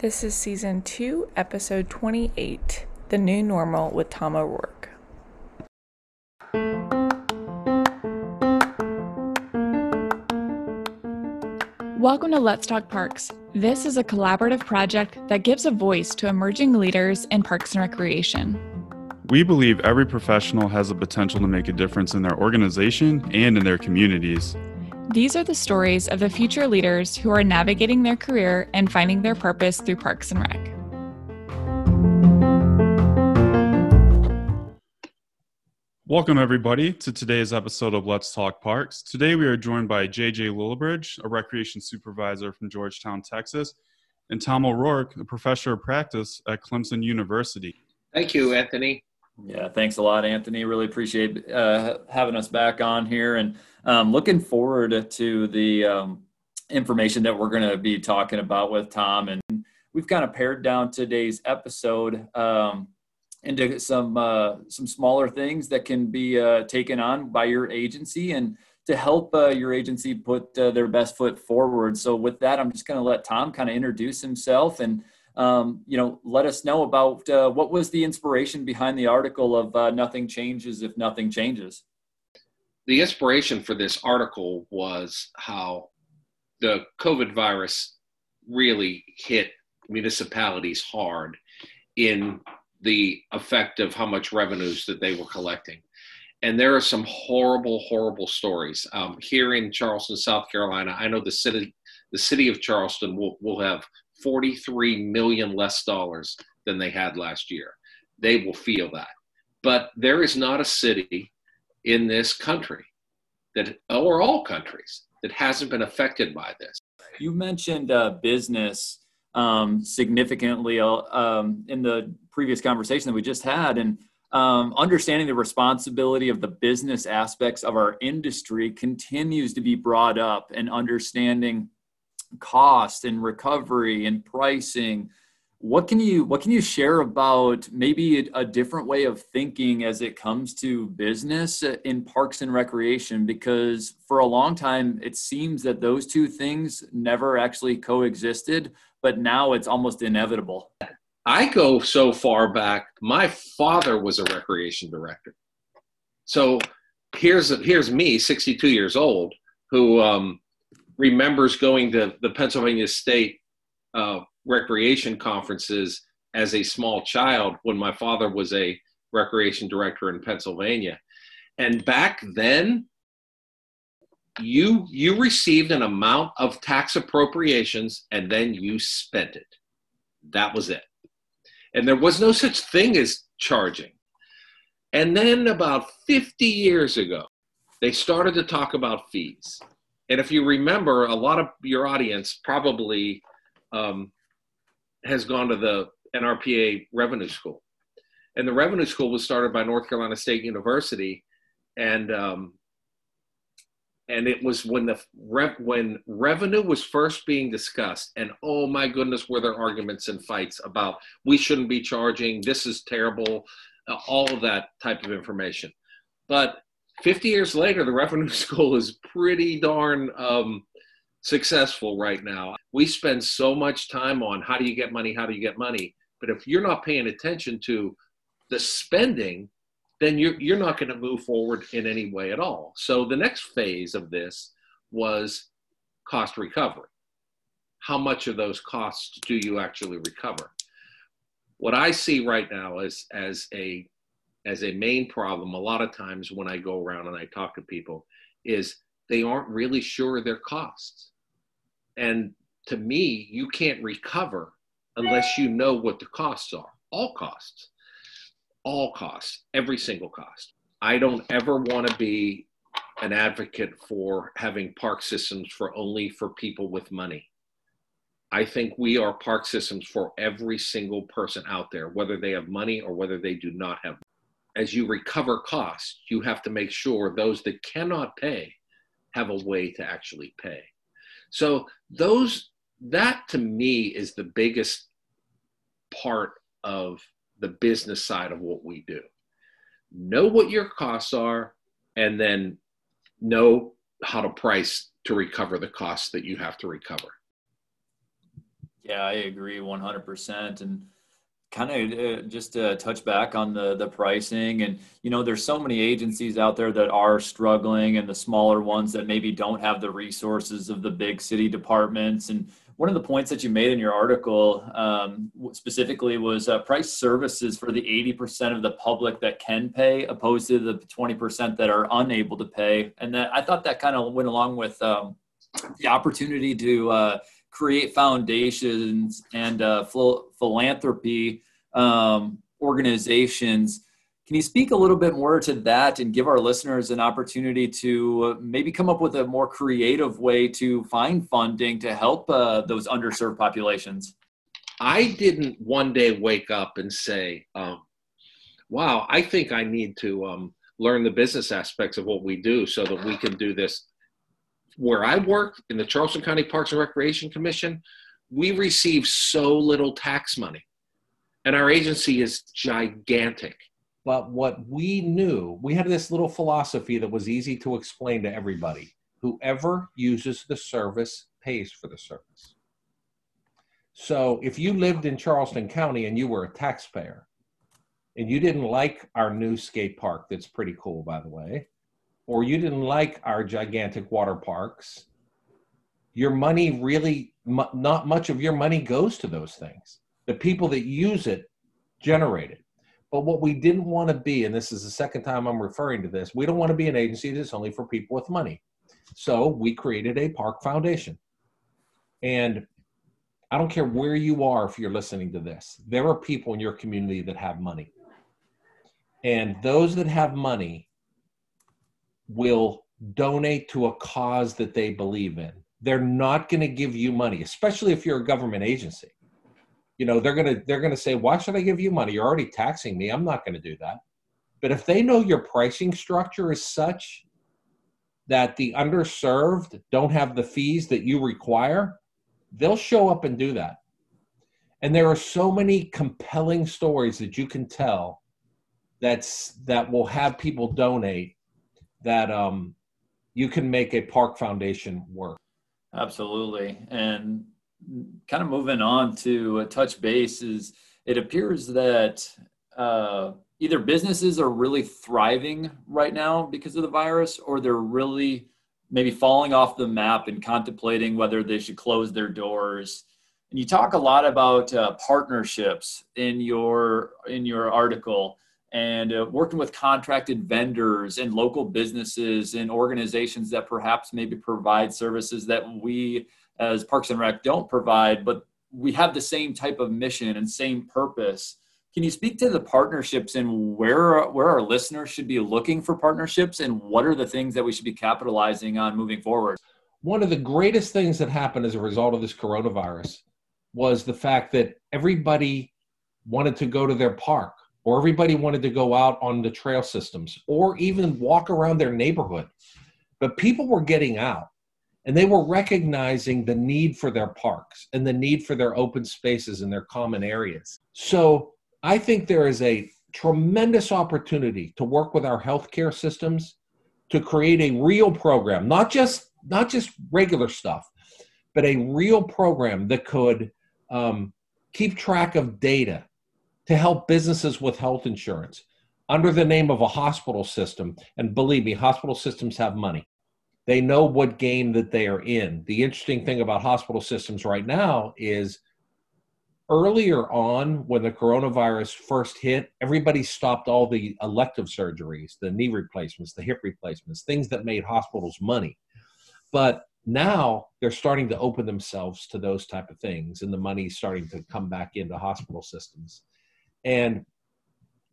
This is season 2, episode 28 The New Normal with Tom O'Rourke. Welcome to Let's Talk Parks. This is a collaborative project that gives a voice to emerging leaders in parks and recreation. We believe every professional has the potential to make a difference in their organization and in their communities. These are the stories of the future leaders who are navigating their career and finding their purpose through Parks and Rec. Welcome, everybody, to today's episode of Let's Talk Parks. Today, we are joined by JJ Lillibridge, a recreation supervisor from Georgetown, Texas, and Tom O'Rourke, a professor of practice at Clemson University. Thank you, Anthony. Yeah, thanks a lot, Anthony. Really appreciate uh, having us back on here and um, looking forward to the um, information that we're going to be talking about with Tom. And we've kind of pared down today's episode um, into some uh, some smaller things that can be uh, taken on by your agency and to help uh, your agency put uh, their best foot forward. So with that, I'm just going to let Tom kind of introduce himself and um, you know, let us know about uh, what was the inspiration behind the article of uh, "Nothing Changes If Nothing Changes." The inspiration for this article was how the COVID virus really hit municipalities hard in the effect of how much revenues that they were collecting. And there are some horrible, horrible stories. Um, here in Charleston, South Carolina, I know the city, the city of Charleston will, will have 43 million less dollars than they had last year. They will feel that. But there is not a city in this country that, or all countries, that hasn't been affected by this. You mentioned uh, business um, significantly uh, um, in the previous conversation that we just had, and um, understanding the responsibility of the business aspects of our industry continues to be brought up, and understanding cost and recovery and pricing what can you what can you share about maybe a, a, different way of thinking as it comes to business in parks and recreation? Because for a long time it seems that those two things never actually coexisted but now it's almost inevitable. I go so far back my father was a recreation director. So here's here's me 62 years old who um, remembers going to the Pennsylvania State uh, recreation conferences as a small child when my father was a recreation director in Pennsylvania. And back then, you you received an amount of tax appropriations and then you spent it. That was it. And there was no such thing as charging. And then about 50 years ago, they started to talk about fees. And if you remember, a lot of your audience probably um, has gone to the NRPA Revenue School. And the Revenue School was started by North Carolina State University. And um, and it was when the when revenue was first being discussed and oh my goodness were there arguments and fights about we shouldn't be charging this is terrible uh, all of that type of information but 50 years later, the revenue school is pretty darn um, successful right now. We spend so much time on how do you get money, how do you get money. But if you're not paying attention to the spending, then you're, you're not going to move forward in any way at all. So the next phase of this was cost recovery. How much of those costs do you actually recover? What I see right now is as a as a main problem a lot of times when I go around and I talk to people is they aren't really sure their costs. And to me, you can't recover unless you know what the costs are. All costs. All costs. Every single cost. I don't ever want to be an advocate for having park systems for only for people with money. I think we are park systems for every single person out there, whether they have money or whether they do not have as you recover costs, you have to make sure those that cannot pay have a way to actually pay. So those that to me is the biggest part of the business side of what we do. Know what your costs are and then know how to price to recover the costs that you have to recover. Yeah, I agree 100%. And kind of uh, just to touch back on the the pricing and you know there's so many agencies out there that are struggling and the smaller ones that maybe don't have the resources of the big city departments. And one of the points that you made in your article um, specifically was uh, price services for the 80% of the public that can pay opposed to the 20% that are unable to pay. And that i thought that kind of went along with um, the opportunity to uh, create foundations and uh, philanthropy um, organizations. Can you speak a little bit more to that and give our listeners an opportunity to uh, maybe come up with a more creative way to find funding to help uh, those underserved populations? I didn't one day wake up and say, um, wow, I think I need to um, learn the business aspects of what we do so that we can do this where I work in the Charleston County Parks and Recreation Commission, we receive so little tax money. And our agency is gigantic. But what we knew, we had this little philosophy that was easy to explain to everybody. Whoever uses the service pays for the service. So if you lived in Charleston County and you were a taxpayer and you didn't like our new skate park, that's pretty cool, by the way, or you didn't like our gigantic water parks, your money really, not much of your money goes to those things. The people that use it generate it. But what we didn't want to be, and this is the second time I'm referring to this, we don't want to be an agency that's only for people with money. So we created a park foundation. And I don't care where you are if you're listening to this, there are people in your community that have money. And those that have money will donate to a cause that they believe in. They're not going to give you money, especially if you're a government agency. You know, they're going to they're going to say, "Why should I give you money? You're already taxing me. I'm not going to do that." But if they know your pricing structure is such that the underserved don't have the fees that you require, they'll show up and do that. And there are so many compelling stories that you can tell that's that will have people donate that um, you can make a park foundation work. Absolutely. And kind of moving on to a touch base is it appears that uh, either businesses are really thriving right now because of the virus or they're really maybe falling off the map and contemplating whether they should close their doors and you talk a lot about uh, partnerships in your in your article and uh, working with contracted vendors and local businesses and organizations that perhaps maybe provide services that we as Parks and Rec don't provide, but we have the same type of mission and same purpose. Can you speak to the partnerships and where where our listeners should be looking for partnerships and what are the things that we should be capitalizing on moving forward? One of the greatest things that happened as a result of this coronavirus was the fact that everybody wanted to go to their park or everybody wanted to go out on the trail systems or even walk around their neighborhood. But people were getting out and they were recognizing the need for their parks and the need for their open spaces and their common areas. So I think there is a tremendous opportunity to work with our healthcare systems to create a real program, not just not just regular stuff, but a real program that could um, keep track of data to help businesses with health insurance under the name of a hospital system. And believe me, hospital systems have money. They know what game that they are in. The interesting thing about hospital systems right now is earlier on when the coronavirus first hit, everybody stopped all the elective surgeries, the knee replacements, the hip replacements, things that made hospitals money. But now they're starting to open themselves to those type of things and the money's starting to come back into hospital systems and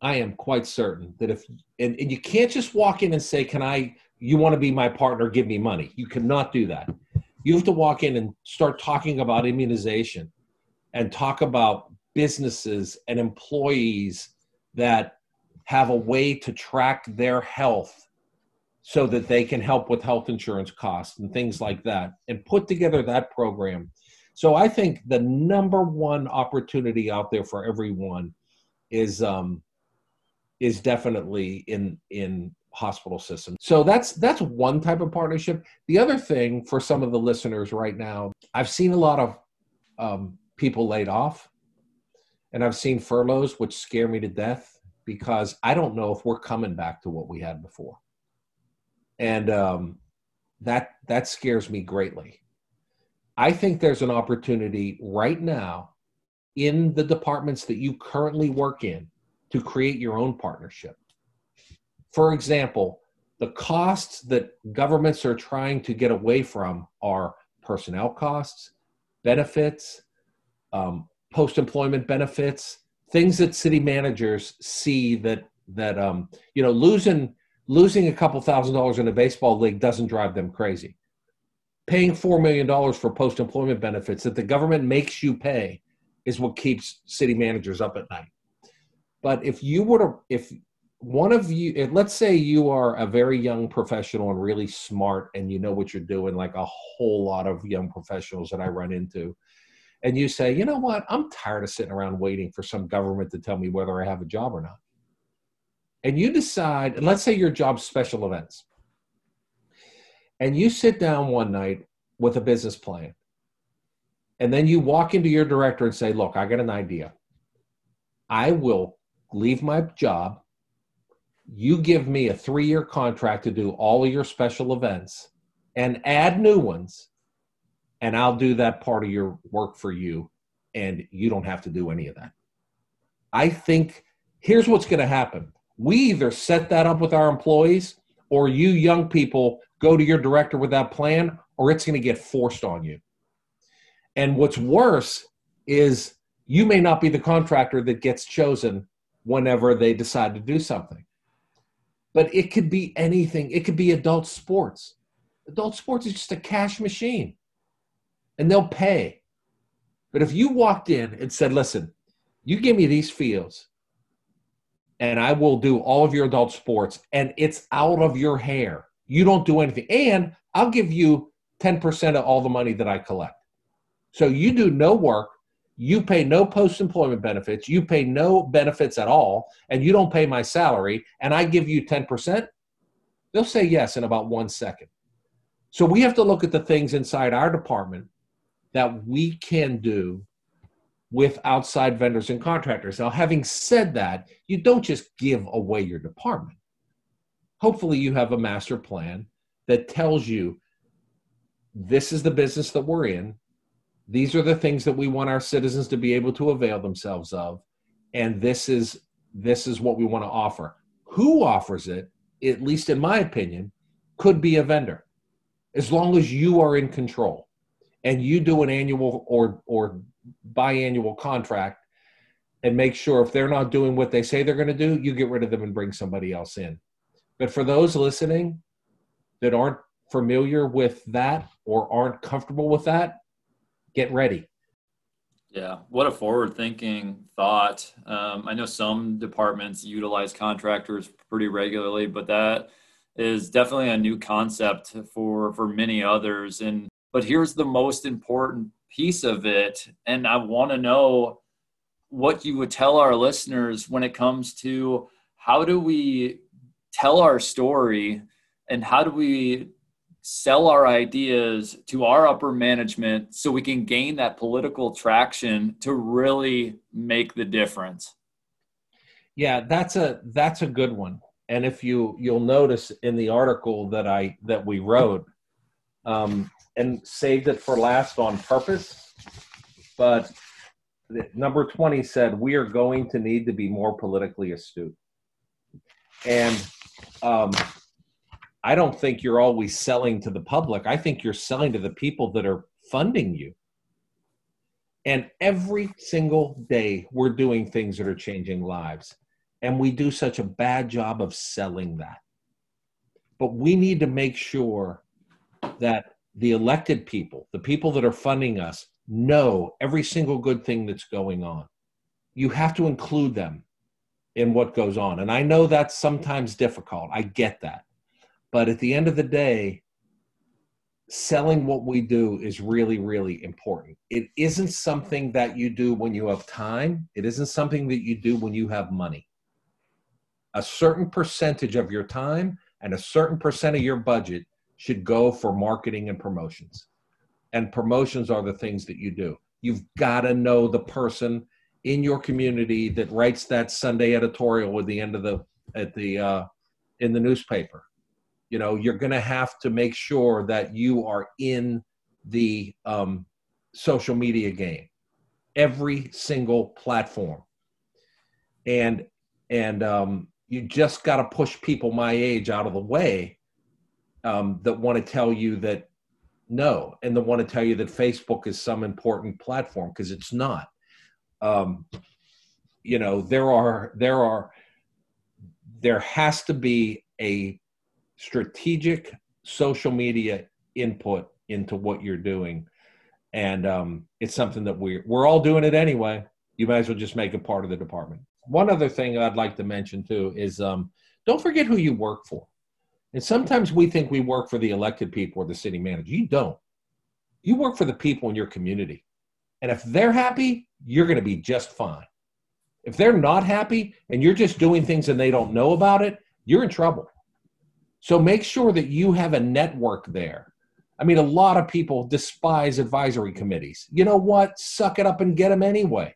I am quite certain that if, and, and you can't just walk in and say, Can I, you want to be my partner, give me money. You cannot do that. You have to walk in and start talking about immunization and talk about businesses and employees that have a way to track their health so that they can help with health insurance costs and things like that and put together that program. So I think the number one opportunity out there for everyone is um, is definitely in in hospital systems. So that's that's one type of partnership. The other thing for some of the listeners right now, I've seen a lot of um, people laid off, and I've seen furloughs, which scare me to death because I don't know if we're coming back to what we had before, and um, that that scares me greatly. I think there's an opportunity right now in the departments that you currently work in to create your own partnership. For example, the costs that governments are trying to get away from are personnel costs, benefits, um, post-employment benefits, things that city managers see that that um, you know losing losing a couple thousand dollars in a baseball league doesn't drive them crazy. Paying four million dollars for post-employment benefits that the government makes you pay is what keeps city managers up at night. But if you were to if one of you let's say you are a very young professional and really smart and you know what you're doing like a whole lot of young professionals that i run into and you say you know what? I'm tired of sitting around waiting for some government to tell me whether i have a job or not. And you decide and let's say your job's special events. And you sit down one night with a business plan and then you walk into your director and say look i got an idea i will leave my job you give me a three year contract to do all of your special events and add new ones, and I'll do that part of your work for you, and you don't have to do any of that. I think here's what's going to happen we either set that up with our employees, or you young people go to your director with that plan, or it's going to get forced on you. And what's worse is you may not be the contractor that gets chosen whenever they decide to do something but it could be anything. It could be adult sports. Adult sports is just a cash machine and they'll pay. But if you walked in and said, listen, you give me these fields and I will do all of your adult sports and it's out of your hair. You don't do anything. And I'll give you 10% of all the money that I collect. So you do no work you pay no post employment benefits, you pay no benefits at all, and you don't pay my salary, and I give you 10%, they'll say yes in about one second. So we have to look at the things inside our department that we can do with outside vendors and contractors. Now, having said that, you don't just give away your department. Hopefully, you have a master plan that tells you this is the business that we're in these are the things that we want our citizens to be able to avail themselves of. And this is this is what we want to offer. Who offers it at least in my opinion could be a vendor. As long as you are in control and you do an annual or or biannual contract and make sure if they're not doing what they say they're going to do you get rid of them and bring somebody else in. But for those listening that aren't familiar with that or aren't comfortable with that get ready. Yeah, what a forward thinking thought. Um, I know some departments utilize contractors pretty regularly, but that is definitely a new concept for for many others and but here's the most important piece of it and I want to know what you would tell our listeners when it comes to how do we tell our story and how do we sell our ideas to our upper management so we can gain that political traction to really make the difference. Yeah that's a that's a good one. And if you you'll notice in the article that i that we wrote um, and saved it for last on purpose but number 20 said we are going to need to be more politically astute. And um, I don't think you're always selling to the public. I think you're selling to the people that are funding you. And every single day, we're doing things that are changing lives. And we do such a bad job of selling that. But we need to make sure that the elected people, the people that are funding us, know every single good thing that's going on. You have to include them in what goes on. And I know that's sometimes difficult. I get that. But at the end of the day, selling what we do is really, really important. It isn't something that you do when you have time, it isn't something that you do when you have money. A certain percentage of your time and a certain percent of your budget should go for marketing and promotions. And promotions are the things that you do. You've got to know the person in your community that writes that Sunday editorial at the end of the at the uh, in the newspaper. You know, you're going to have to make sure that you are in the um, social media game, every single platform, and and um, you just got to push people my age out of the way um, that want to tell you that no, and that want to tell you that Facebook is some important platform because it's not. Um, you know, there are there are there has to be a strategic social media input into what you're doing. And um, it's something that we're we're all doing it anyway. You might as well just make it part of the department. One other thing i'd like to mention too is um, don't forget who you work for. And sometimes we think we work for the elected people or the city manager. You don't. You work for the people in your community. And if they're happy you're going to be just fine. If they're not happy and you're just doing things and they don't know about it you're in trouble so make sure that you have a network there. I mean, a lot of people despise advisory committees. You know what? Suck it up and get them anyway,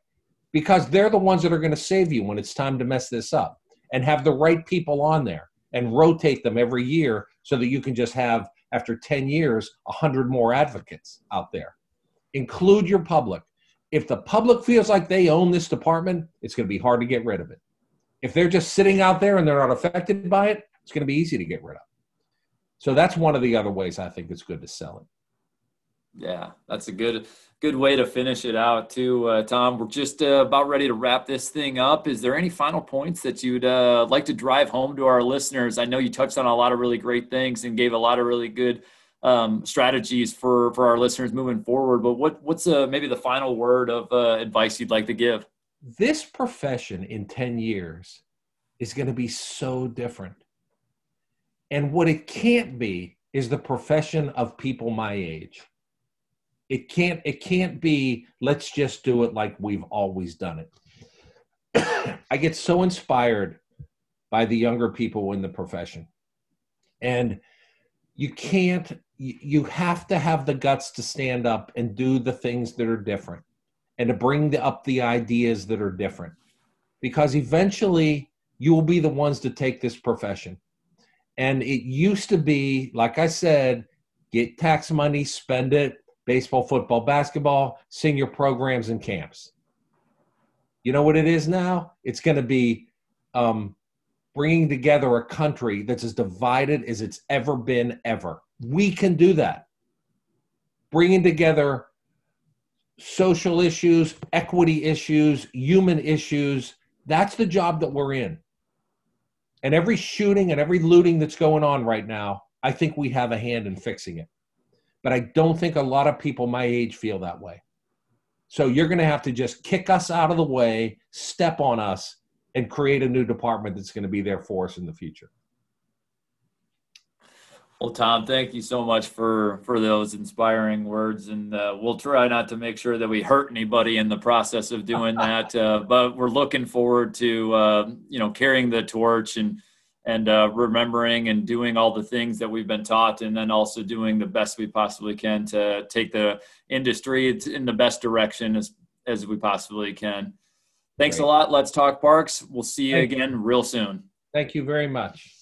because they're the ones that are going to save you when it's time to mess this up and have the right people on there and rotate them every year so that you can just have, after 10 years, 100 more advocates out there. Include your public. If the public feels like they own this department, it's going to be hard to get rid of it. If they're just sitting out there and they're not affected by it, it's going to be easy to get rid of. So that's one of the other ways I think it's good to sell it. Yeah, that's a good good way to finish it out too, uh, Tom. We're just uh, about ready to wrap this thing up. Is there any final points that you'd uh, like to drive home to our listeners? I know you touched on a lot of really great things and gave a lot of really good um, strategies for for our listeners moving forward. But what what's uh, maybe the final word of uh, advice you'd like to give? This profession in ten years is going to be so different and what it can't be is the profession of people my age. It can't it can't be let's just do it like we've always done it. I get so inspired by the younger people in the profession. And you can't you have to have the guts to stand up and do the things that are different and to bring the, up the ideas that are different because eventually you will be the ones to take this profession and it used to be, like I said, get tax money, spend it, baseball, football, basketball, senior programs, and camps. You know what it is now? It's going to be um, bringing together a country that's as divided as it's ever been, ever. We can do that. Bringing together social issues, equity issues, human issues. That's the job that we're in. And every shooting and every looting that's going on right now, I think we have a hand in fixing it. But I don't think a lot of people my age feel that way. So you're going to have to just kick us out of the way, step on us, and create a new department that's going to be there for us in the future. Well, Tom, thank you so much for for those inspiring words, and uh, we'll try not to make sure that we hurt anybody in the process of doing that. Uh, but we're looking forward to uh, you know carrying the torch and and uh, remembering and doing all the things that we've been taught, and then also doing the best we possibly can to take the industry in the best direction as as we possibly can. Thanks Great. a lot. Let's talk parks. We'll see you thank again you. real soon. Thank you very much.